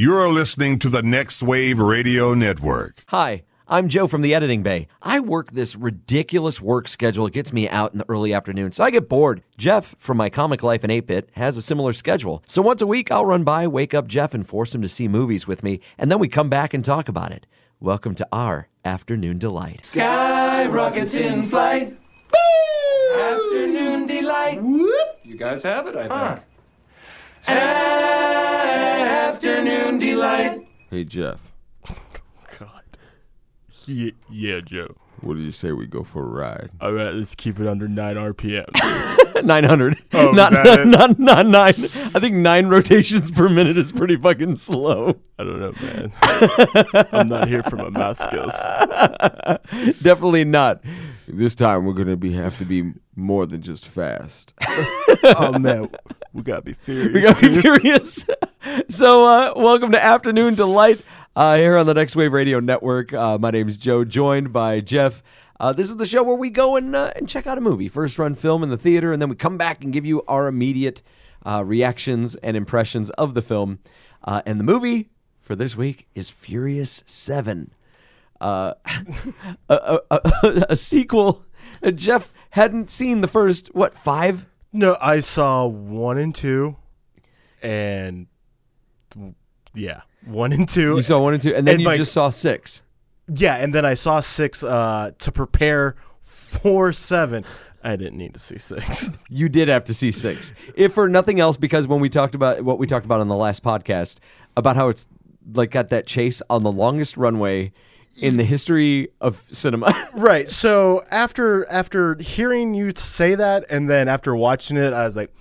You're listening to the Next Wave Radio Network. Hi, I'm Joe from the Editing Bay. I work this ridiculous work schedule. It gets me out in the early afternoon, so I get bored. Jeff from My Comic Life in 8-Bit has a similar schedule. So once a week, I'll run by, wake up Jeff, and force him to see movies with me, and then we come back and talk about it. Welcome to our afternoon delight. Sky rockets in flight. Afternoon delight. You guys have it, I think. Afternoon delight. Hey Jeff, God. Yeah, yeah, Joe. what do you say we go for a ride? All right, let's keep it under 9 RPMs. 900. Oh, not, that- not, not nine. I think nine rotations per minute is pretty fucking slow. I don't know, man. I'm not here for my math skills. Definitely not. This time we're gonna be have to be more than just fast. Oh, man. We got to be furious. We got to be furious. so, uh, welcome to Afternoon Delight uh, here on the Next Wave Radio Network. Uh, my name is Joe, joined by Jeff. Uh, this is the show where we go and, uh, and check out a movie, first run film in the theater, and then we come back and give you our immediate uh, reactions and impressions of the film. Uh, and the movie for this week is Furious 7. Uh, a, a, a, a sequel. Jeff hadn't seen the first, what, five? No, I saw one and two, and yeah, one and two. You saw one and two, and then And, you like- just saw six. yeah, and then I saw six uh, to prepare for seven. I didn't need to see six. You did have to see six, if for nothing else, because when we talked about what we talked about on the last podcast about how it's like got that chase on the longest runway in the history of cinema. right. So after after hearing you say that, and then after watching it, I was like,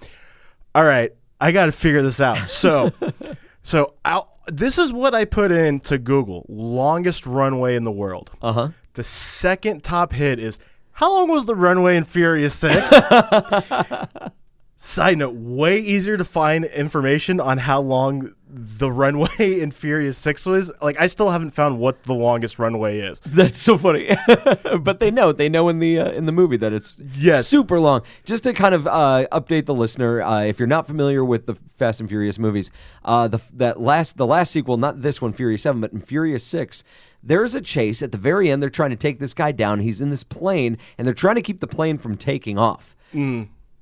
"All right, I got to figure this out." So, so I'll, this is what I put into Google: longest runway in the world. Uh huh. The second top hit is how long was the runway in Furious Six? Side note: way easier to find information on how long the runway in Furious Six was. Like, I still haven't found what the longest runway is. That's so funny, but they know they know in the uh, in the movie that it's Yes. super long. Just to kind of uh, update the listener, uh, if you're not familiar with the Fast and Furious movies, uh, the that last the last sequel, not this one, Furious Seven, but in Furious Six, there is a chase at the very end. They're trying to take this guy down. He's in this plane, and they're trying to keep the plane from taking off.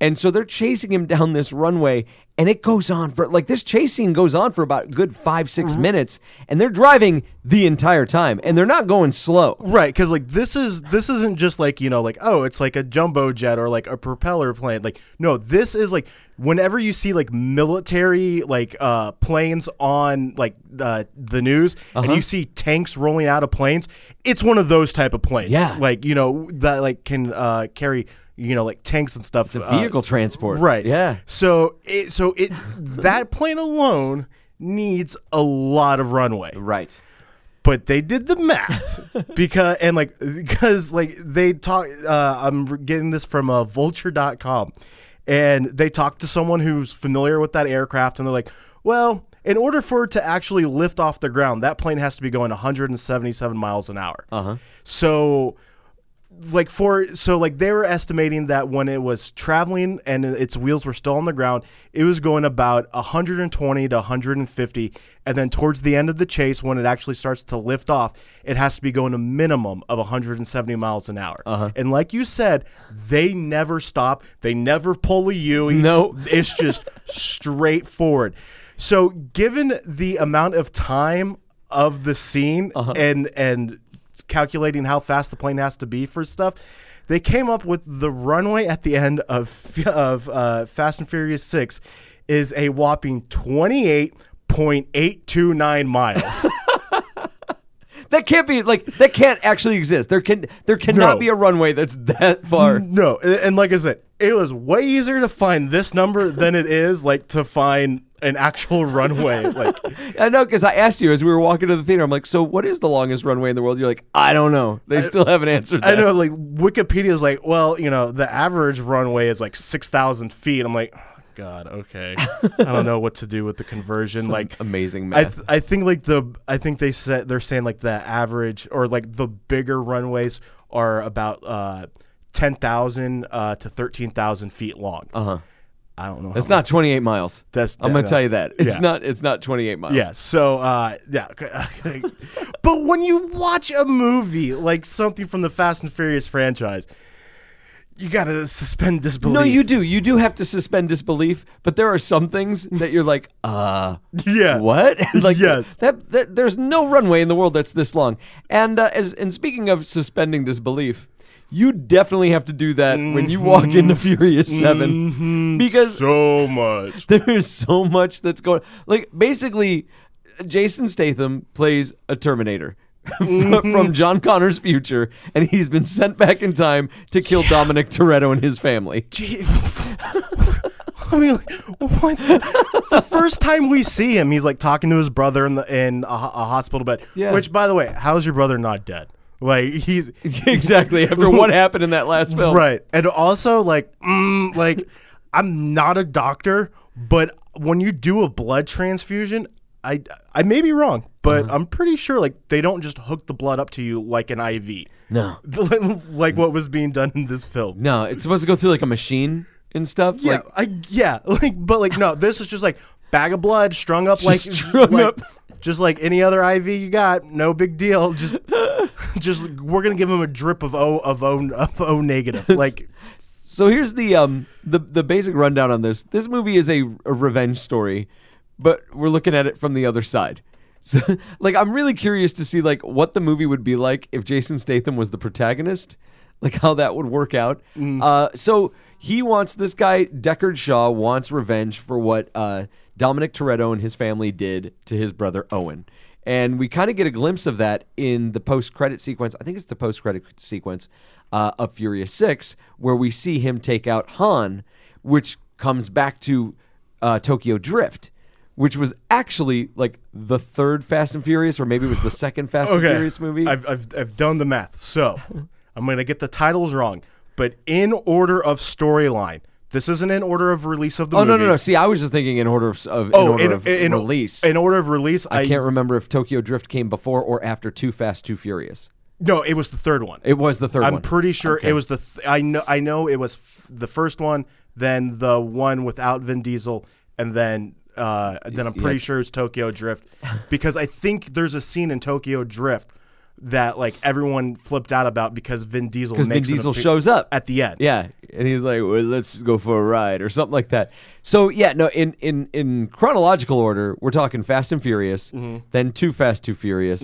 And so they're chasing him down this runway, and it goes on for like this chase scene goes on for about a good five, 6 minutes, and they're driving the entire time, and they're not going slow. Right, because like this is this isn't just like you know like oh it's like a jumbo jet or like a propeller plane. Like no, this is like whenever you see like military like uh planes on like uh, the news and you see tanks rolling out of planes, it's one of those type of planes. Yeah. like you know that like can uh carry you know like tanks and stuff. It's a uh, vehicle transport. Right. Yeah. So it so it that plane alone needs a lot of runway Right. but they did the math because and like because like they talk uh, i'm getting this from uh, vulture.com and they talked to someone who's familiar with that aircraft and they're like well in order for it to actually lift off the ground that plane has to be going 177 miles an hour Uh-huh. so like for so like they were estimating that when it was traveling and its wheels were still on the ground it was going about 120 to 150 and then towards the end of the chase when it actually starts to lift off it has to be going a minimum of 170 miles an hour. Uh-huh. And like you said they never stop. They never pull a u No. it's just straightforward so given the amount of time of the scene uh-huh. and and calculating how fast the plane has to be for stuff they came up with the runway at the end of of uh, Fast and Furious 6 is a whopping 28.829 miles. That can't be like that can't actually exist. There can there cannot No. be a runway that's that far. no, and like I said, it was way easier to find this number than it is like to find an actual runway. Like I know because I asked you as we were walking to the theater. I'm like, so what is the longest runway in the world? You're like, I don't know. They still haven't answered. I know, like Wikipedia is like, well, you know, the average runway is like six thousand feet. I'm like, oh, God, okay. I don't know what to do with the conversion. like, amazing I math. th- I think like the I think they said they're saying like the average or like the bigger runways are about uh ten thousand uh to thirteen thousand feet long. uh huh. I don't know. It's not 28 miles. That's- I'm gonna that- tell you that. It's yeah. not. It's not 28 miles. Yeah. So, uh, yeah. but when you watch a movie like something from the Fast and Furious franchise, you gotta suspend disbelief. No, you do. You do have to suspend disbelief, but there are some things that you're like, uh, Yeah. what? like, Yes. That, that there's no runway in the world that's this long. And uh, as and speaking of suspending disbelief, you definitely have to do that when you walk into mm-hmm. Furious 7 mm-hmm. because So much. there is so much that's going like basically Jason Statham plays a Terminator from, mm-hmm. from John Connor's future and he's been sent back in time to kill Dominic Toretto and his family. I mean, what? the first time we see him, he's like talking to his brother in the in a, a hospital bed. Yeah. Which, by the way, how's your brother not dead? Like he's exactly after what happened in that last film. right, and also like, mm, like I'm not a doctor, but when you do a blood transfusion, I I may be wrong, but Uh-huh. I'm pretty sure like they don't just hook the blood up to you like an IV, No. like what was being done in this film. No, it's supposed to go through like a machine and stuff. Yeah, Like, I yeah, like but like no, this is just like bag of blood strung up like strung like- up. Just like any other IV you got, no big deal. Just just we're gonna give him a drip of O of O of O negative. Like So here's the um the the basic rundown on this. This movie is a, a revenge story, but we're looking at it from the other side. So like I'm really curious to see like what the movie would be like if Jason Statham was the protagonist, like how that would work out. Uh so he wants this guy Deckard Shaw wants revenge for what uh Dominic Toretto and his family did to his brother Owen. And we kind of get a glimpse of that in the post credit sequence. I think it's the post credit sequence uh, of Furious 6, where we see him take out Han, which comes back to uh, Tokyo Drift, which was actually like the third Fast and Furious, or maybe it was the second Fast and Furious movie. I've I've I've done the math. So I'm gonna get the titles wrong, but in order of storyline. This isn't in order of release of the oh, no, no, no. See, I was just thinking in order of, of, in Oh, order in, of in, release. In order of release, I, I can't remember if Tokyo Drift came before or after Too Fast, Too Furious. No, it was the third one. It was the 3rd one. I'm pretty sure Okay. it was the. Th- I know. I know it was f- the first one, then the one without Vin Diesel, and then uh, then I'm pretty yeah. sure it's Tokyo Drift, because I think there's a scene in Tokyo Drift that like everyone flipped out about because Vin Diesel because Vin makes Diesel appear- shows up at the end. Yeah, and he's like, well, "Let's go for a ride" or something like that. So yeah, no, in in in chronological order, we're talking Fast and Furious, Mm-hmm. then Too Fast, Too Furious,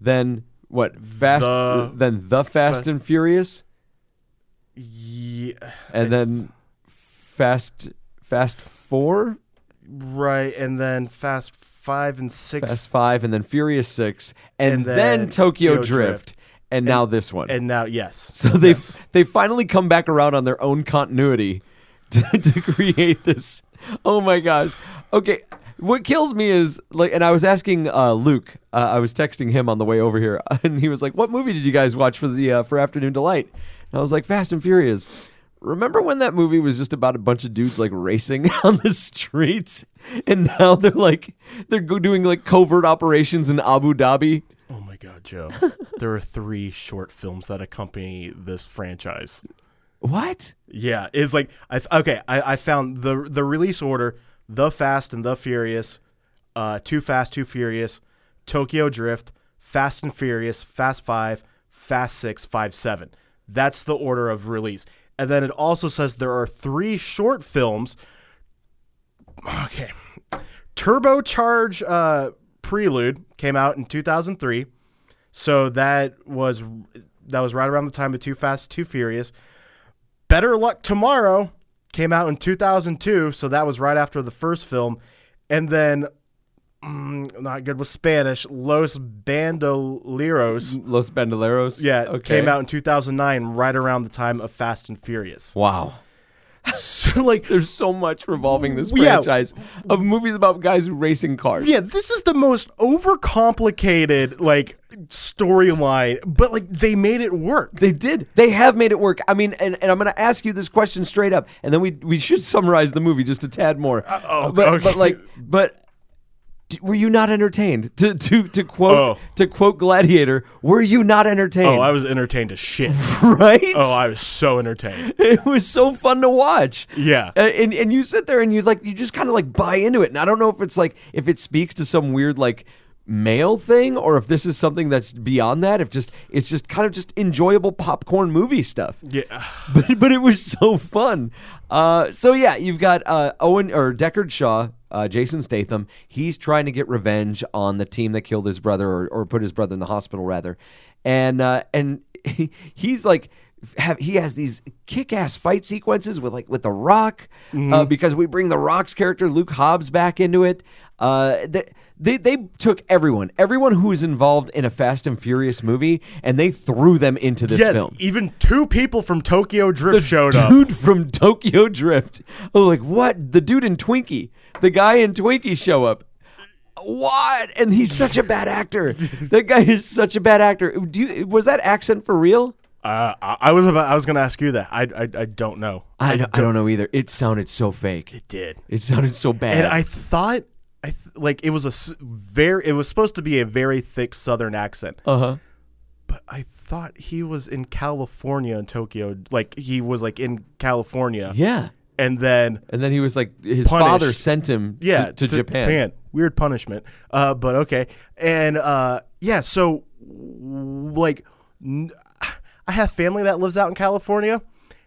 then what? Fast, The- then the Fast and Furious, Yeah, and then Fast Fast Four, right, and then Fast Five and Six, Fast Five, and then Furious Six, and, And then, then Tokyo Drift, Drift. and, now this one. and now yes. So they've they finally come back around on their own continuity to, to create this. Oh my gosh. Okay. What kills me is like, and I was asking uh, Luke. Uh, I was texting him on the way over here, and he was like, "What movie did you guys watch for the uh, for Afternoon Delight?" And I was like, "Fast and Furious." Remember when that movie was just about a bunch of dudes like racing on the streets, and now they're like they're doing like covert operations in Abu Dhabi. Oh my God, Joe! there are three short films that accompany this franchise. What? Yeah, it's like I okay. I, I found the the release order: The Fast and the Furious, uh, Too Fast, Too Furious, Tokyo Drift, Fast and Furious, Fast Five, Fast Six, Five Seven. That's the order of release, and then it also says there are three short films. Okay, Turbocharge uh, Prelude came out in 2003, so that was that was right around the time of Too Fast, Too Furious. Better Luck Tomorrow came out in 2002, so that was right after the first film. And then, mm, not good with Spanish, Los Bandoleros, Los Bandoleros. yeah, Okay. came out in 2009, right around the time of Fast and Furious. Wow. So, like, There's so much revolving this Yeah. franchise of movies about guys racing cars. yeah, this is the most overcomplicated, like, storyline, but, like, they made it work. They did. They have made it work. I mean, and, and I'm going to ask you this question straight up, and then we we should summarize the movie just a tad more. oh, but okay. but like but Were you not entertained? To to to quote Oh. to quote Gladiator, were you not entertained? Oh, I was entertained as shit. right? Oh, I was so entertained. it was so fun to watch. Yeah. And and you sit there and you like you just kind of like buy into it. And I don't know if it's like if it speaks to some weird like male thing or if this is something that's beyond that. If just it's just kind of just enjoyable popcorn movie stuff. Yeah. but but it was so fun. Uh, so yeah, you've got uh, Owen or Deckard Shaw, uh, Jason Statham. He's trying to get revenge on the team that killed his brother or, or put his brother in the hospital rather, and uh, and he, he's like. Have, he has these kick-ass fight sequences with like with the Rock uh, because we bring the Rock's character Luke Hobbs back into it. Uh, they, they they took everyone, everyone who was involved in a Fast and Furious movie, and they threw them into this Yeah, film even two people from Tokyo Drift showed up. dude from Tokyo Drift. Oh, like what? The dude in Twinkie, the guy in Twinkie show up. What? And he's such a bad actor. that guy is such a bad actor. Do you, was that accent for real? Uh, I I was about. I was going to ask you that. I, I I don't know. I don't, I don't know either. It sounded so fake. It did. It sounded so bad. And I thought, I th- like it was a s- very. It was supposed to be a very thick Southern accent, uh huh. but I thought he was in California in Tokyo. Like he was like in California, Yeah. and then And then he was like, his Punished. father sent him to- yeah to, Japan. Weird punishment, uh, but okay. And uh, yeah, so w- like, n- I have family that lives out in California,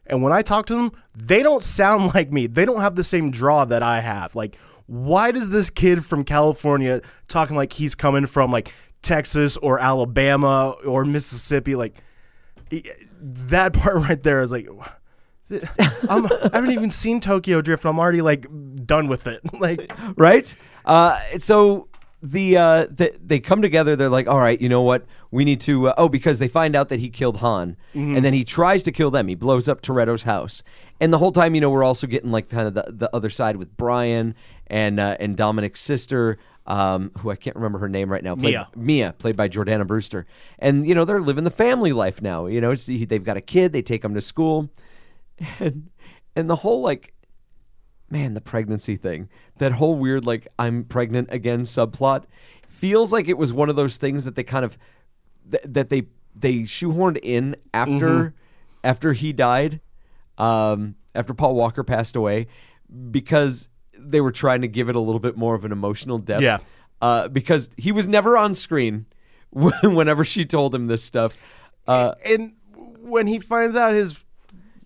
and when I talk to them, they don't sound like me. They don't have the same draw that I have. Like, why does this kid from California talking like he's coming from like Texas or Alabama or Mississippi? Like, that part right there is like. I'm, I haven't even seen Tokyo Drift. and I'm already like done with it. Like, right? Uh, so the, uh, the they come together. They're like, all right, you know what? We need to. Uh, oh, because they find out that he killed Han, and then he tries to kill them. He blows up Toretto's house, and the whole time, you know, we're also getting like kind of the, the other side with Brian and uh, and Dominic's sister. Um, who I can't remember her name right now. Played, Mia. Mia, played by Jordana Brewster, and you know they're living the family life now. You know, it's, they've got a kid. They take him to school, and and the whole like man, the pregnancy thing, that whole weird like I'm pregnant again subplot, feels like it was one of those things that they kind of th- that they they shoehorned in after after he died, um, after Paul Walker passed away, because they were trying to give it a little bit more of an emotional depth. Yeah. Uh, because he was never on screen whenever she told him this stuff. Uh, and when he finds out his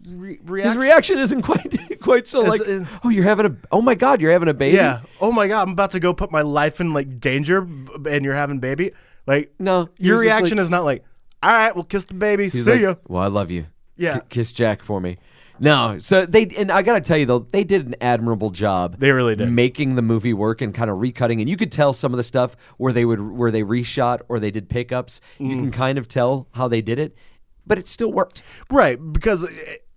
re- his reaction, reaction isn't quite quite so like, uh, oh, you're having a, oh my god, you're having a baby. yeah, oh my god, I'm about to go put my life in like danger, and you're having baby. Like, No, your reaction like- is not like, all right, well, kiss the baby, see like, ya. Well, I love you. Yeah. K- kiss Jack for me. No, so they and I gotta tell you though, they did an admirable job. They really did. making the movie work and kind of recutting. And you could tell some of the stuff where they would where they reshot or they did pickups. You Mm. can kind of tell how they did it, but it still worked. Right, because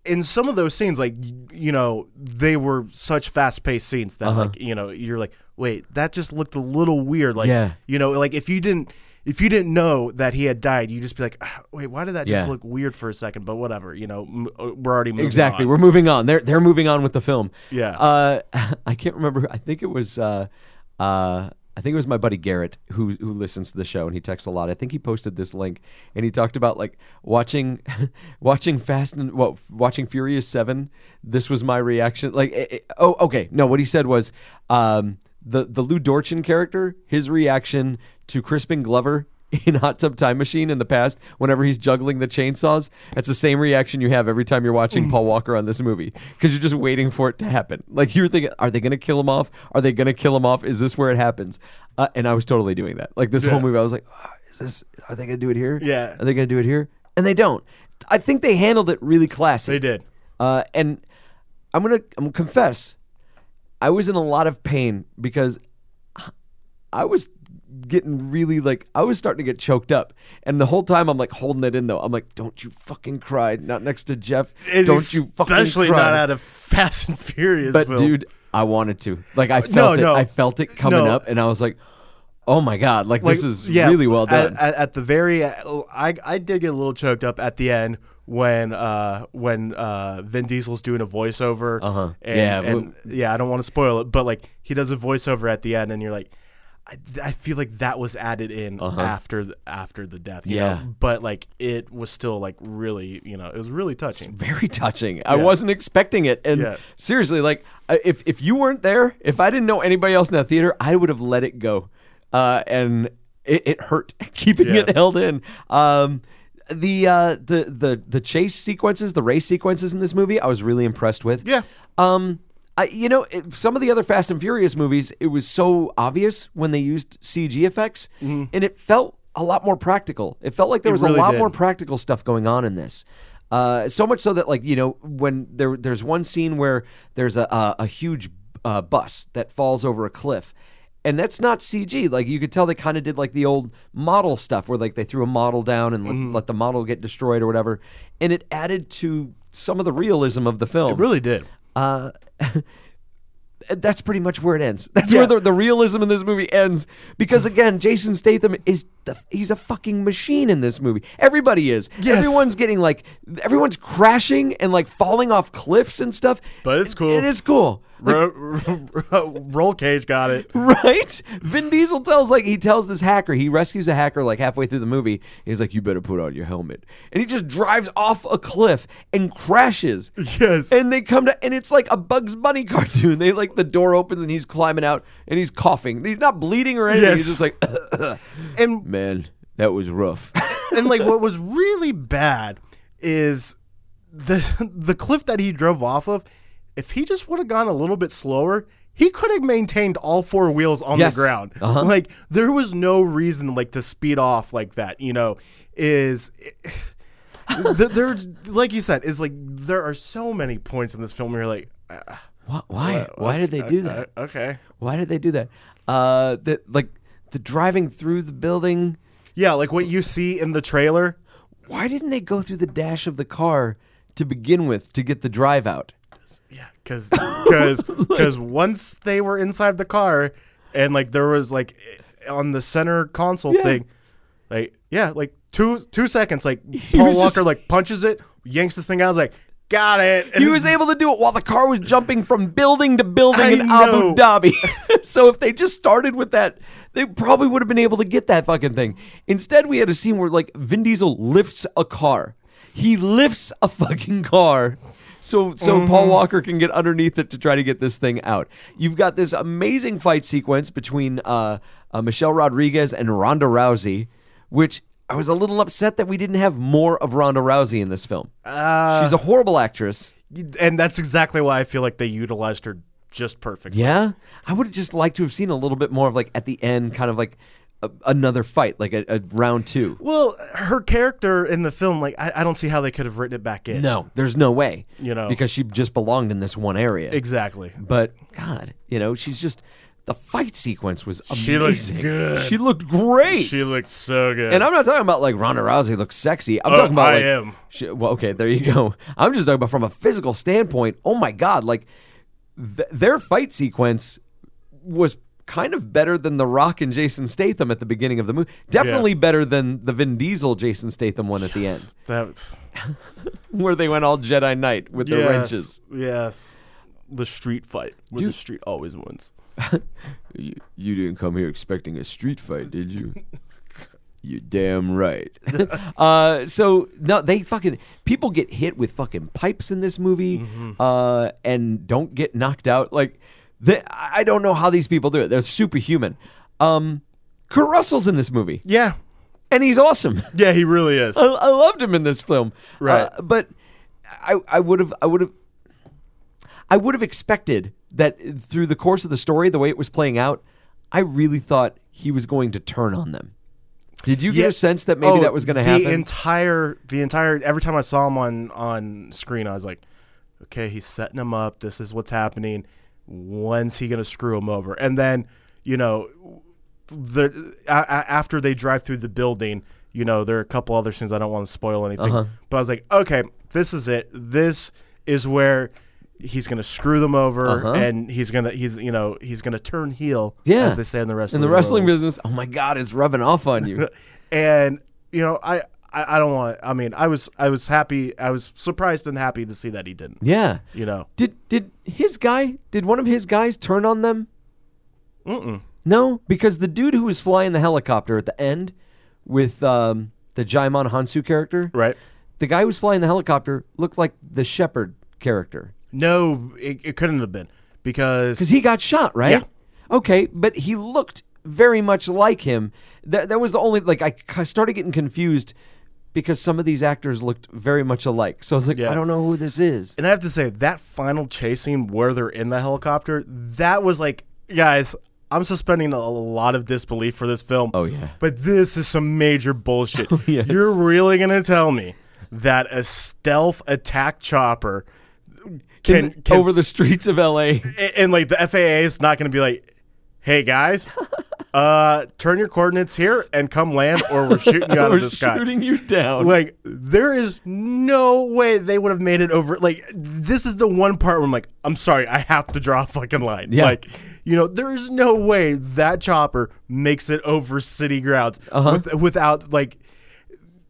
in some of those scenes, like you know, they were such fast-paced scenes that, Uh-huh. like, you know, you're like, wait, that just looked a little weird. Like, Yeah. you know, like if you didn't, if you didn't know that he had died, you would just be like, ah, wait, why did that Yeah. just look weird for a second? But whatever, you know, m- uh, we're already moving Exactly. on. We're moving on. They're they're moving on with the film. Yeah. Uh, I can't remember. I think it was. Uh, uh, I think it was my buddy Garrett who who listens to the show and he texts a lot. I think he posted this link and he talked about like watching watching Fast and well watching Furious Seven. This was my reaction. Like it, it- oh okay no what he said was um, the the Lou Dorchen character his reaction to Crispin Glover in Hot Tub Time Machine in the past, whenever he's juggling the chainsaws, it's the same reaction you have every time you're watching Paul Walker on this movie because you're just waiting for it to happen. Like you're thinking, are they going to kill him off? Are they going to kill him off? Is this where it happens? Uh, and I was totally doing that. Like this whole movie, I was like, "Ah, is this? Are they going to do it here? Yeah. Are they going to do it here? And they don't. I think they handled it really classy. They did. Uh, and I'm gonna I'm gonna confess, I was in a lot of pain because I was getting really like I was starting to get choked up, and the whole time I'm like holding it in though. I'm like, "Don't you fucking cry!" Not next to Jeff. And Don't you fucking especially cry. not out of Fast and Furious. but dude, I wanted to. Like I felt it. no. I felt it coming No. up, and I was like, "Oh my god!" Like, Like, this is yeah, really well done. At, at the very, I I did get a little choked up at the end when uh when uh Vin Diesel's doing a voiceover. Uh-huh. Yeah, and yeah, I don't want to spoil it, but like he does a voiceover at the end, and you're like, I, I feel like that was added in after the, after the death. you Uh-huh. Yeah. know? but like it was still like really, you know, it was really touching. very touching. I wasn't expecting it, and Yeah. seriously, like if if you weren't there, if I didn't know anybody else in that theater, I would have let it go, uh, and it, it hurt keeping Yeah. it held in. Um, the uh, the the the chase sequences, the race sequences in this movie, I was really impressed with. Yeah. Um, I, you know, it, some of the other Fast and Furious movies, it was so obvious when they used CG effects, and it felt a lot more practical. It felt like there Mm-hmm. Was really a lot did. more practical stuff going on in this. Uh, so much so that, like, you know, when there there's one scene where there's a a, a huge uh, bus that falls over a cliff. And that's not CG. Like you could tell, they kind of did like the old model stuff, where like they threw a model down and Mm-hmm. let the model get destroyed or whatever, and it added to some of the realism of the film. It really did. Uh, that's pretty much where it ends. That's Yeah. where the, the realism in this movie ends. Because again, Jason Statham is the, he's a fucking machine in this movie. Everybody is. Yes. Everyone's getting like everyone's crashing and like falling off cliffs and stuff. But it's cool. It is cool. Ro- ro- roll cage got it. Right? Vin Diesel tells like he tells this hacker, he rescues a hacker like halfway through the movie. He's like, You better put on your helmet. And he just drives off a cliff and crashes. Yes. And they come to and it's like a Bugs Bunny cartoon. They like the door opens and he's climbing out and he's coughing. He's not bleeding or anything. Yes. He's just like and Man, that was rough. and like what was really bad is the the cliff that he drove off of. If he just would have gone a little bit slower, he could have maintained all four wheels on Yes. the ground. Uh-huh. Like there was no reason like to speed off like that. You know, is th- there's like you said is like there are so many points in this film where you're like, uh, Why? Why, why did they do that? uh, okay, Why did they do that? Uh, that like the driving through the building. yeah, like what you see in the trailer. Why didn't they go through the dash of the car to begin with to get the drive out? Because because because once they were inside the car, and like there was like eh, on the center console Yeah. thing, like yeah, like two two seconds, like Paul Walker just- like punches it, yanks this thing out, I was like, got it. And He was able to do it while the car was jumping from building to building I in Abu. Dhabi. so if they just started with that, they probably would have been able to get that fucking thing. Instead, we had a scene where like Vin Diesel lifts a car. He lifts a fucking car. So so Mm-hmm. Paul Walker can get underneath it to try to get this thing out. You've got this amazing fight sequence between uh, uh, Michelle Rodriguez and Ronda Rousey, which I was a little upset that we didn't have more of Ronda Rousey in this film. Uh, She's a horrible actress. and that's exactly why I feel like they utilized her just perfectly. Yeah, I would have just liked to have seen a little bit more of like at the end, kind of like a, another fight, like a, a round two. Well, her character in the film, like I, I don't see how they could have written it back in. No, there's no way. You know. because she just belonged in this one area. exactly. But God, you know, she's just the fight sequence was amazing. She looked good. She looked great. She looked so good. and I'm not talking about like Ronda Rousey looks sexy. I'm Oh, talking about I like, am. She, well, okay, there you go. I'm just talking about from a physical standpoint. Oh my God, like th- their fight sequence was kind of better than The Rock and Jason Statham at the beginning of the movie. Definitely better than the Vin Diesel Jason Statham one at the end, that, where they went all Jedi Knight with their wrenches. Yes. The street fight, where Dude. the street always wins. You, you didn't come here expecting a street fight, did you? you damn right. Uh, so no, they fucking people get hit with fucking pipes in this movie, Mm-hmm. uh, and don't get knocked out. Like, they, I don't know how these people do it. They're superhuman. Um, Kurt Russell's in this movie, Yeah. and he's awesome. Yeah, he really is. I, I loved him in this film. Right. Uh, but I I would have I would have I would have expected that through the course of the story, the way it was playing out, I really thought he was going to turn on them. Did you get Yeah. a sense that maybe Oh, that was going to the happen? entire the entire every time I saw him on on screen, I was like, okay, he's setting him up. This is what's happening. When's he gonna screw him over? And then you know, the a, a- after they drive through the building, you know, there are a couple other scenes I don't want to spoil anything. Uh-huh. But I was like, okay, this is it. This is where. He's gonna screw them over, Uh-huh. and he's gonna he's you know he's gonna turn heel, Yeah. as they say in the wrestling in the wrestling world. business. Oh my God, it's rubbing off on you. and you know I, I i don't want i mean i was i was happy i was surprised and happy to see that he didn't yeah. you know Did did his guy? Did one of his guys turn on them? Mm-mm. No, because the dude who was flying the helicopter at the end with um, the Djimon Hounsou character, Right. the guy who was flying the helicopter looked like the shepherd character No, it, it couldn't have been because because he got shot, right? Yeah. Okay, but he looked very much like him. That that was the only like I started getting confused because some of these actors looked very much alike. So I was like, Yeah. I don't know who this is. And I have to say, that final chase scene where they're in the helicopter, that was like, guys, I'm suspending a lot of disbelief for this film. Oh, yeah. But this is some major bullshit. Oh, yes. You're really going to tell me that a stealth attack chopper can, In- can over the streets of L.A. and, and, like the FAA is not going to be like, hey guys, uh, turn your coordinates here and come land, or we're shooting you out of the sky. shooting you down. Like there is no way they would have made it over. Like this is the one part where I'm like, I'm sorry, I have to draw a fucking line. Yeah. Like you know, there is no way that chopper makes it over city grounds Uh-huh. with, without like.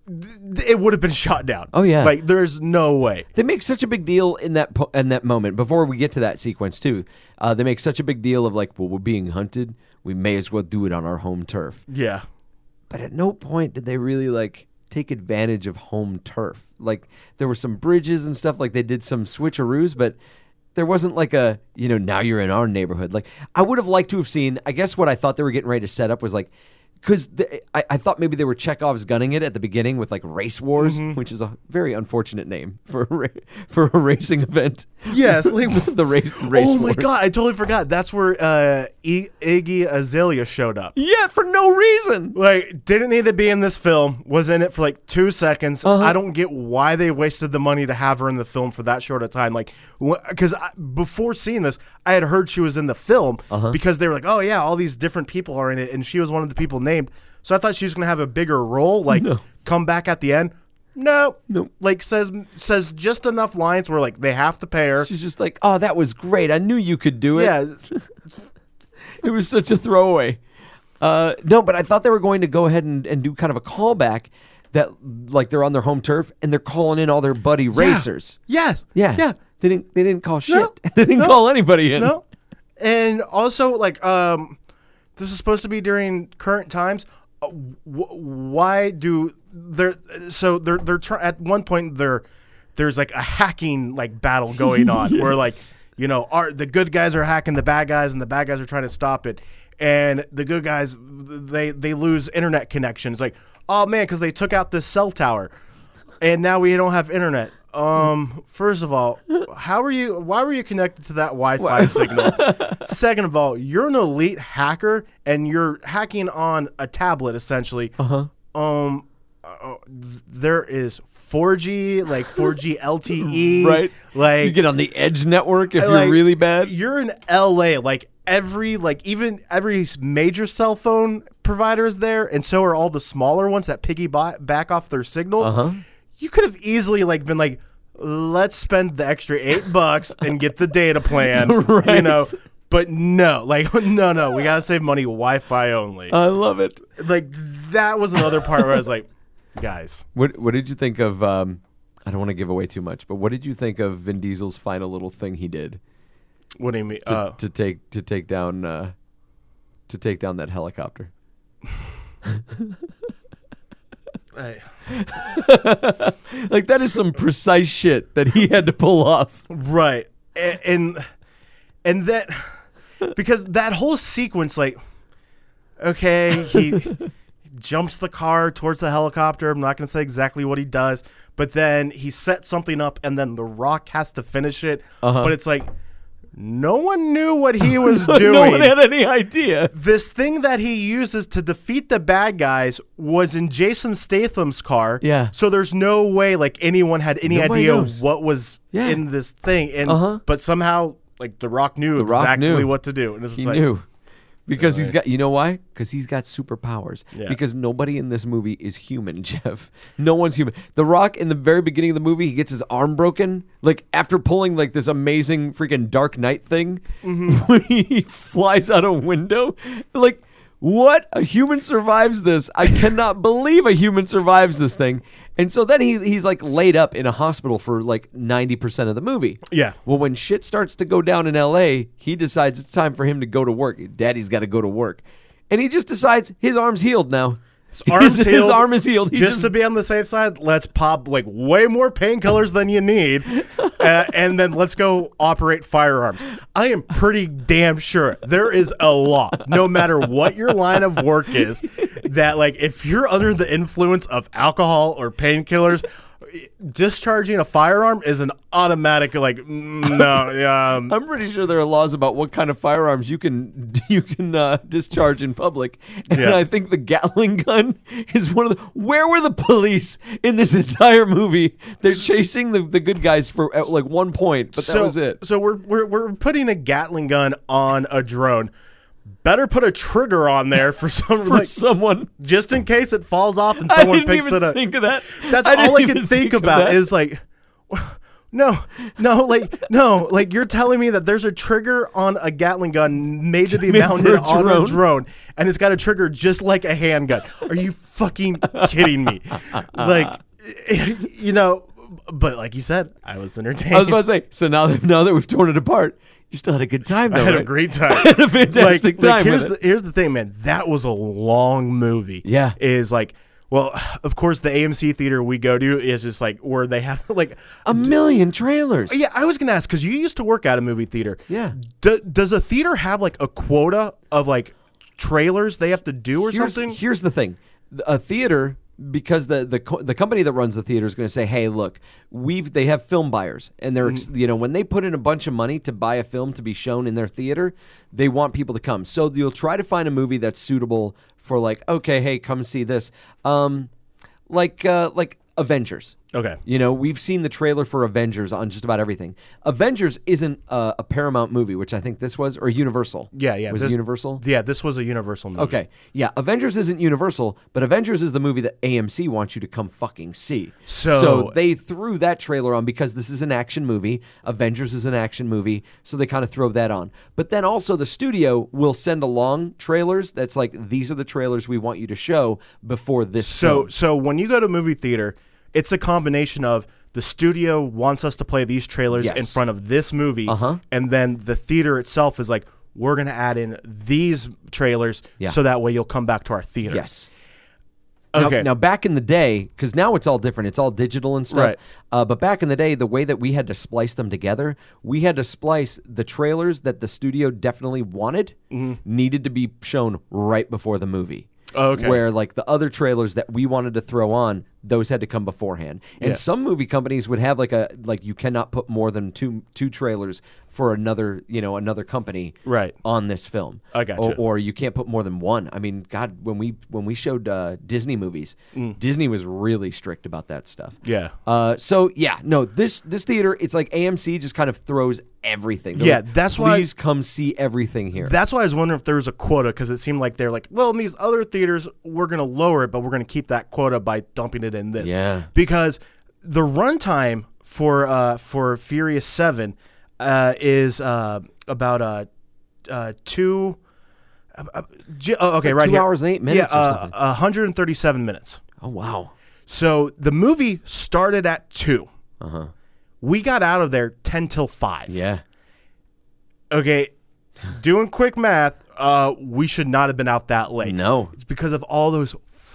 It would have been shot down. Oh, yeah. like there's no way. They make such a big deal in that po- in that moment. Before we get to that sequence too, uh, they make such a big deal of like, well, we're being hunted. We may as well do it on our home turf. Yeah, But at no point did they really like take advantage of home turf. Like there were some bridges and stuff. Like they did some switcheroos, but there wasn't like a you know now you're in our neighborhood. Like I would have liked to have seen. I guess what I thought they were getting ready to set up was like. Because I, I thought maybe they were Chekhov's gunning it at the beginning with like race wars, Mm-hmm. which is a very unfortunate name for a ra- for a racing event. Yes, like- the race race. oh my wars. god, I totally forgot. That's where uh, I- Iggy Azalea showed up. Yeah, for no reason. Like, didn't need to be in this film. Was in it for like two seconds. Uh-huh. I don't get why they wasted the money to have her in the film for that short a time. Like, because before seeing this, I had heard she was in the film Uh-huh. because they were like, "Oh yeah, all these different people are in it," and she was one of the people named. So I thought she was gonna have a bigger role, like come back at the end. No, Nope. Like says says just enough lines where like they have to pay her. She's just like, oh, that was great. I knew you could do it. Yeah, it was such a throwaway. Uh, no, but I thought they were going to go ahead and, and do kind of a callback that like they're on their home turf and they're calling in all their buddy racers. yes, Yeah, yeah. They didn't. They didn't call shit. No. they didn't No. call anybody in. No. And also, like, um, this is supposed to be during current times. Uh, wh- why do there? So they're they're try- at one point there, there's like a hacking like battle going on where like you know are the good guys are hacking the bad guys and the bad guys are trying to stop it, and the good guys they they lose internet connection. It's like oh man, because they took out this cell tower and now we don't have internet. Um, first of all, how are you? Why were you connected to that Wi-Fi signal? Second of all, you're an elite hacker and you're hacking on a tablet essentially. Uh huh. Um, uh, th- there is 4G, like 4G LTE, Right. Like you get on the Edge network if you're really bad. You're in LA, like every like even every major cell phone provider is there, and so are all the smaller ones that piggyback back off their signal. Uh-huh. You could have easily like been like, let's spend the extra eight bucks and get the data plan, you know. But no, like no, no, we gotta save money, Wi-Fi only. I love it. like that was another part where I was like, guys, What What did you think of? Um, I don't want to give away too much, but what did you think of Vin Diesel's final little thing he did what do you mean? to, Uh, to take to take down uh, to take down that helicopter? I- Like that is some precise shit that he had to pull off. Right. And and, and that because that whole sequence like okay, he jumps the car towards the helicopter. I'm not going to say exactly what he does, but then he sets something up and then the rock has to finish it. Uh-huh. But it's like no one knew what he was doing. no one had any idea. this thing that he uses to defeat the bad guys was in Jason Statham's car. Yeah. So there's no way like anyone had any Nobody idea knows. what was Yeah. in this thing. And Uh-huh. but somehow like The Rock knew The Rock exactly knew. what to do. And it's just He like, knew because he's got. You know why? Because he's got superpowers. Yeah. Because nobody in this movie is human, Jeff. No one's human. The Rock in the very beginning of the movie, he gets his arm broken, like after pulling like this amazing freaking Dark Knight thing, Mm-hmm. when he flies out a window. Like, what? A human survives this? I cannot believe a human survives this thing. And so then he he's like laid up in a hospital for like 90% of the movie. Yeah. Well, when shit starts to go down in LA, he decides it's time for him to go to work. Daddy's got to go to work. And he just decides his arm's healed now. His, Arms his healed. arm is healed. He just, to be on the safe side, let's pop like way more painkillers than you need, uh, and then let's go operate firearms. I am pretty damn sure there is a law, no matter what your line of work is, that like if you're under the influence of alcohol or painkillers. Discharging a firearm is an automatic like no um, I'm pretty sure there are laws about what kind of firearms you can you can uh, discharge in public, and Yeah. I think the Gatling gun is one of the. Where were the police in this entire movie? They're chasing the, the good guys for at like one point, but that so, was it. So we're, we're we're putting a Gatling gun on a drone. Better put a trigger on there for some For like, someone, just in case it falls off and someone picks it up. think of that. That's I all I can think, of about is like no, no, like no, like you're telling me that there's a trigger on a Gatling gun made to be Made mounted a on a drone, and it's got a trigger just like a handgun. Are you fucking kidding me? Like, you know, but like you said, I was entertained. I was about to say. So now that now that we've torn it apart, you still had a good time. Though, I had a great time. had a fantastic like, time Like, here's the here's the thing, man. That was a long movie. Yeah. is like. Well, of course, the AMC theater we go to is just like where they have like a million trailers. Yeah, I was gonna ask because you used to work at a movie theater. Yeah. Does a theater have like a quota of like trailers they have to do or here's, something? Here's the thing: a theater, because the the co- the company that runs the theater is going to say, "Hey, look, we've they have film buyers, and they're ex- you know when they put in a bunch of money to buy a film to be shown in their theater, they want people to come. So you'll try to find a movie that's suitable for like, okay, hey, come see this, um, like uh, like Avengers. Okay. You know, we've seen the trailer for Avengers on just about everything. Avengers isn't uh, a Paramount movie, which I think this was, or Universal. Yeah, yeah. Was this- it Universal? Yeah, this was a Universal movie. Okay. Yeah, Avengers isn't Universal, but Avengers is the movie that AMC wants you to come fucking see. So- they threw that trailer on because this is an action movie. Avengers is an action movie, so they kind of throw that on. But then also the studio will send along trailers that's like these are the trailers we want you to show before this So film. so when you go to a movie theater, it's a combination of the studio wants us to play these trailers Yes. in front of this movie, Uh-huh. and then the theater itself is like, we're gonna add in these trailers Yeah. so that way you'll come back to our theater. Yes. Now- Okay. Now, back in the day, because now it's all different. It's all digital and stuff. Right. Uh, but back in the day, the way that we had to splice them together, we had to splice the trailers that the studio definitely wanted needed to be shown right before the movie. Mm-hmm. Oh, okay. Where like the other trailers that we wanted to throw on, those had to come beforehand. And Yeah. some movie companies would have like a like you cannot put more than two two trailers for another you know another company Right. on this film. I gotcha. Or, or you can't put more than one. I mean, God, when we when we showed uh, Disney movies, Disney was really strict about that stuff. Mm. Yeah. Uh, so yeah, no, this this theater, it's like AMC just kind of throws everything. They're Yeah, like, that's why- Please come see everything here. That's why I was wondering if there was a quota because it seemed like they're like, well, in these other theaters, we're going to lower it, but we're going to keep that quota by dumping it in this. Yeah. Because the runtime for uh, for Furious Seven uh, is uh, about uh, uh, two. Uh, uh, j- oh, okay, like right two here. hours and eight minutes Yeah, uh, 137 minutes. oh wow. So the movie started at two. Uh huh. We got out of there 10 till five. Yeah. Okay, doing quick math, uh, we should not have been out that late. No. It's because of all those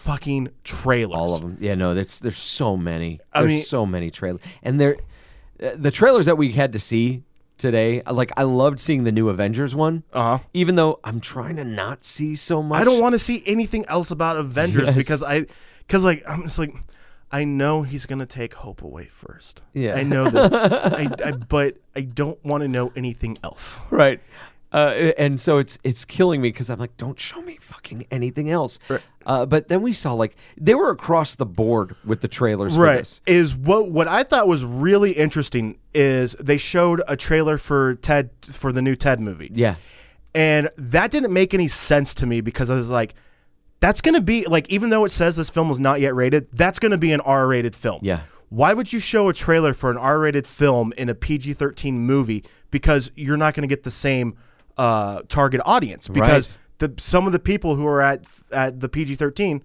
fucking trailers. All of them. Yeah, no, there's there's so many. I There's mean- so many trailers, and they're uh, the trailers that we had to see today. Like I loved seeing the new Avengers one. Uh huh. Even though I'm trying to not see so much. I don't want to see anything else about Avengers Yes. because I, because like I'm just like, I know he's gonna take Hope away first. Yeah. I know this. I, I, but I don't want to know anything else. right. Uh, and so it's it's killing me because I'm like, don't show me fucking anything else. Uh, but then we saw like they were across the board with the trailers for this. Is what what I thought was really interesting is they showed a trailer for Ted for the new Ted movie. Yeah. And that didn't make any sense to me because I was like, that's going to be like, even though it says this film was not yet rated, that's going to be an R rated film. Yeah. Why would you show a trailer for an R rated film in a PG 13 movie? Because you're not going to get the same uh, target audience. Because Right. the some of the people who are at at the PG thirteen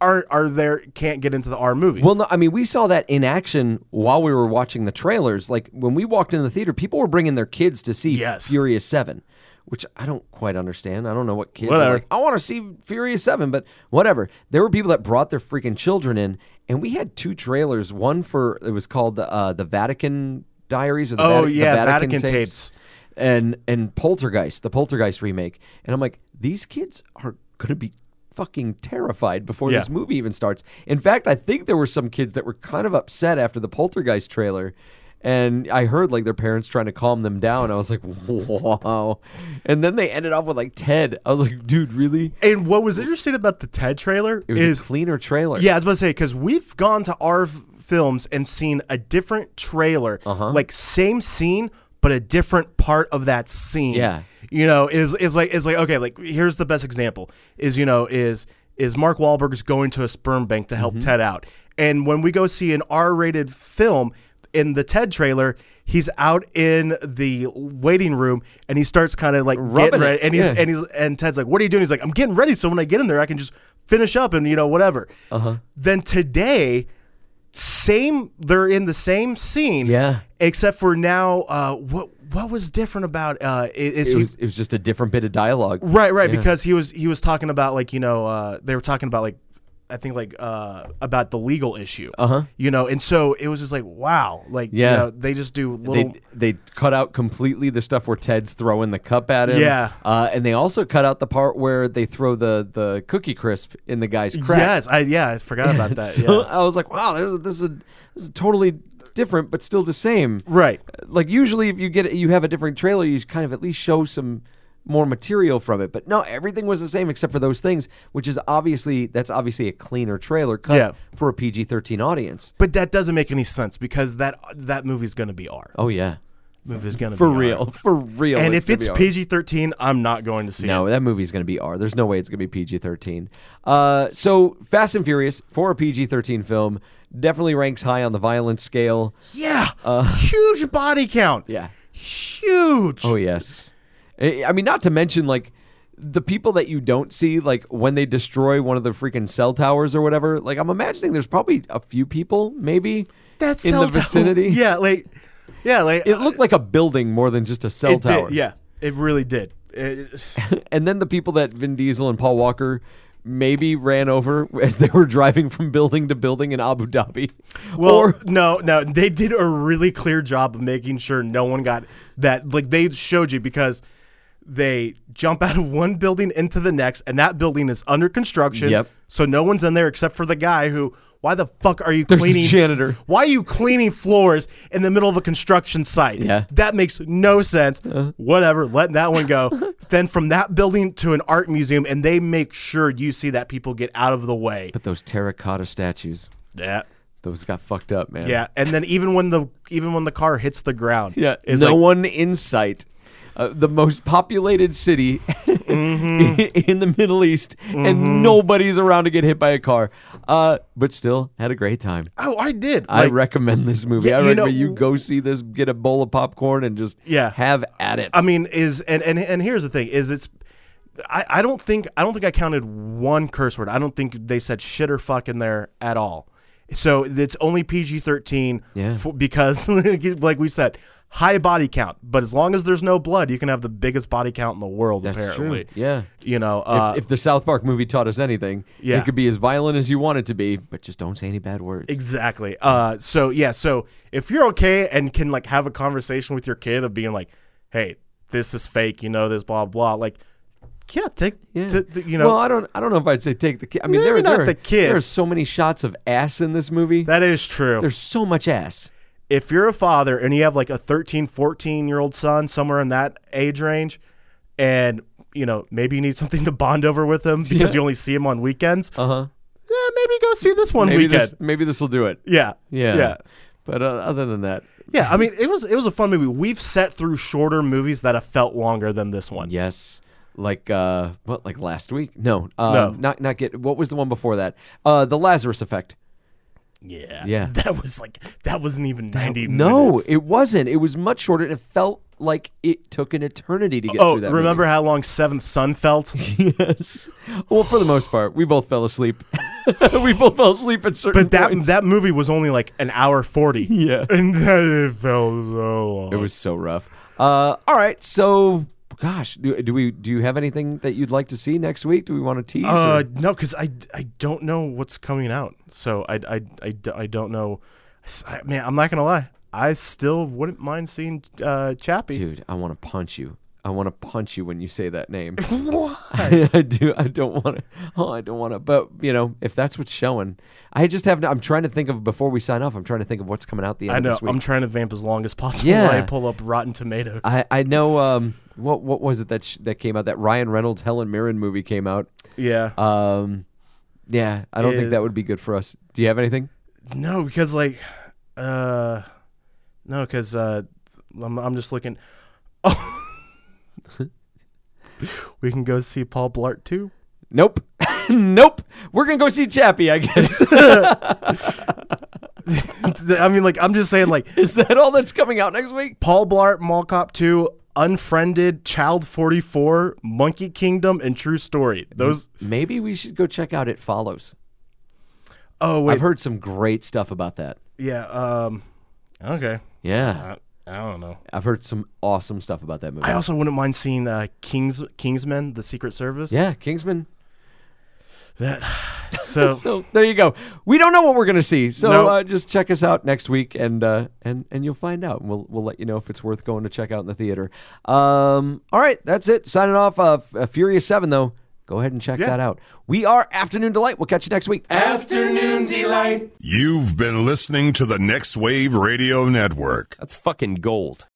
are are there can't get into the R movie. Well, no, I mean, we saw that in action while we were watching the trailers. Like when we walked into the theater, people were bringing their kids to see Yes. Furious Seven, which I don't quite understand. I don't know what kids Whatever. are like. I want to see Furious Seven, but whatever. There were people that brought their freaking children in, and we had two trailers. One for it was called the uh, the Vatican Diaries or the, Oh, Vati- the yeah, Vatican, Vatican tapes. tapes. And and Poltergeist, the Poltergeist remake. And I'm like, these kids are gonna be fucking terrified before Yeah. this movie even starts. In fact, I think there were some kids that were kind of upset after the Poltergeist trailer. And I heard like their parents trying to calm them down. I was like, wow. And then they ended off with like Ted. I was like, dude, really? and what was interesting about the Ted trailer It was is a cleaner trailer. Yeah, I was about to say because we've gone to our films and seen a different trailer, Uh-huh. like same scene but a different part of that scene. Yeah. you know, is is like is like okay, like here's the best example is you know is is Mark Wahlberg's going to a sperm bank to help Mm-hmm. Ted out, and when we go see an R-rated film. In the Ted trailer, he's out in the waiting room and he starts kind of like Rubbing getting it, and he's yeah. and he's and Ted's like, "What are you doing?" He's like, "I'm getting ready, so when I get in there, I can just finish up and you know whatever." Uh-huh. Then today, same they're in the same scene, Yeah. Except for now, uh, what what was different about uh, is It he was, it was just a different bit of dialogue. right right Yeah. because he was he was talking about like you know uh, they were talking about like. I think like uh, about the legal issue, Uh-huh. You know, and so it was just like wow, like Yeah. you know, they just do little They they cut out completely the stuff where Ted's throwing the cup at him. Yeah. uh, and they also cut out the part where they throw the the cookie crisp in the guy's crack. Yes, I yeah, I forgot about that. So yeah. I was like, wow, this is this is, a, this is totally different, but still the same. Right. Like usually, if you get you have a different trailer, you kind of at least show some more material from it. But no, everything was the same except for those things, which is obviously that's obviously a cleaner trailer cut Yeah. for a PG thirteen audience. But that doesn't make any sense because that that movie's gonna be R. Oh yeah, Movie's gonna for be R. For real, for real. And if gonna it's be R. PG thirteen, I'm not going to see it. No, that movie's going to be R. There's no way it's going to be PG 13. Uh, so, Fast and Furious, for a PG 13 film, definitely ranks high on the violence scale. Yeah, huge body count. Uh, Yeah. huge. Oh, yes. I mean, not to mention, like, the people that you don't see, like, when they destroy one of the freaking cell towers or whatever, like, I'm imagining there's probably a few people, maybe, That's in the vicinity. Yeah, like, yeah, like It uh, looked like a building more than just a cell it tower. did. Yeah, it really did. It- and then the people that Vin Diesel and Paul Walker maybe ran over as they were driving from building to building in Abu Dhabi. well, or no, no, they did a really clear job of making sure no one got that. Like they showed you because they jump out of one building into the next, and that building is under construction. Yep. So no one's in there except for the guy who. Why the fuck are you There's a cleaning? janitor. Why are you cleaning floors in the middle of a construction site? Yeah. That makes no sense. Uh-huh. Whatever, letting that one go. then from that building to an art museum, and they make sure you see that people get out of the way. but those terracotta statues, Yeah. those got fucked up, man. Yeah, and then even when the even when the car hits the ground, Yeah, no like, one in sight. Uh, the most populated city Mm-hmm. in the Middle East, and nobody's around to get hit by a car. Uh, but still, had a great time. oh, I did. I Like, recommend this movie. Yeah, I you know- you go see this, get a bowl of popcorn, and just Yeah. have at it. I mean, is and and and here's the thing: is it's. I, I don't think I don't think I counted one curse word. I don't think they said shit or fuck in there at all. So it's only PG thirteen. Yeah. because like we said, high body count. But as long as there's no blood, you can have the biggest body count in the world. That's apparently, true. Yeah. You know, If, uh, if the South Park movie taught us anything, Yeah. it could be as violent as you want it to be, but just don't say any bad words. Exactly. Uh, so yeah, so if you're okay and can like have a conversation with your kid of being like, "Hey, this is fake," you know, this blah blah, like, yeah, take, Yeah. t- t- you know, well, I don't. I don't know if I'd say take the kid. I mean, there, not there, the kid. There are so many shots of ass in this movie. that is true. There's so much ass. If you're a father and you have like a 13, 14 year old son somewhere in that age range, and you know maybe you need something to bond over with him because you only see him on weekends, Uh huh. yeah, maybe go see this one Maybe weekend. this. Maybe this will do it. yeah, Yeah. yeah. But uh, other than that, Yeah, I mean, it was it was a fun movie. We've sat through shorter movies that have felt longer than this one. yes. Like uh, what? Like last week? No. Uh, No. Not not get. What was the one before that? Uh, the Lazarus Effect. Yeah, Yeah. That was like that wasn't even ninety. No, minutes. it wasn't. It was much shorter. and It felt like it took an eternity to get Oh, through that. remember how long Seventh Son felt? yes. Well, for the most part, we both fell asleep. we both fell asleep at certain But that points. that movie was only like an hour forty. Yeah. and that it felt so long. It was so rough. Uh, all right, so gosh, do, do we do you have anything that you'd like to see next week? Do we want to tease? Uh, or- no, because I, I don't know what's coming out, so I I, I, I don't know. I- Man, I'm not gonna lie. I still wouldn't mind seeing uh, Chappie. Dude, I want to punch you. I want to punch you when you say that name. Why? I, do. I don't want to. Oh, I don't want to. But you know, if that's what's showing, I just have. I'm trying to think of before we sign off. I'm trying to think of what's coming out the end I of know. this week. I'm trying to vamp as long as possible. Yeah. while I pull up Rotten Tomatoes. I, I know. Um, what what was it that sh- that came out? That Ryan Reynolds Helen Mirren movie came out. yeah. Um, yeah, I don't think that would be good for us. Do you have anything? no, because like, uh, no, because uh, I'm, I'm just looking. Oh. we can go see Paul Blart too. Nope. nope. We're gonna go see Chappie. I guess. I mean, like, I'm just saying, like, Is that all that's coming out next week? Paul Blart, Mall Cop 2, Unfriended, Child 44, Monkey Kingdom, and True Story. Those. Maybe we should go check out It Follows. Oh wait, I've heard some great stuff about that. yeah. Um. Okay. Yeah, I, I don't know. I've heard some awesome stuff about that movie. I also wouldn't mind seeing uh, Kings Kingsmen, the Secret Service. yeah, Kingsman. That. So. So there you go. We don't know what we're gonna see, so No. uh, just check us out next week, and uh, and and you'll find out. And we'll we'll let you know if it's worth going to check out in the theater. Um, all right, that's it. Signing off. Uh, F- uh, Furious Seven, though. Go ahead and check Yeah. that out. We are Afternoon Delight. We'll catch you next week. Afternoon delight. You've been listening to the Next Wave Radio Network. That's fucking gold.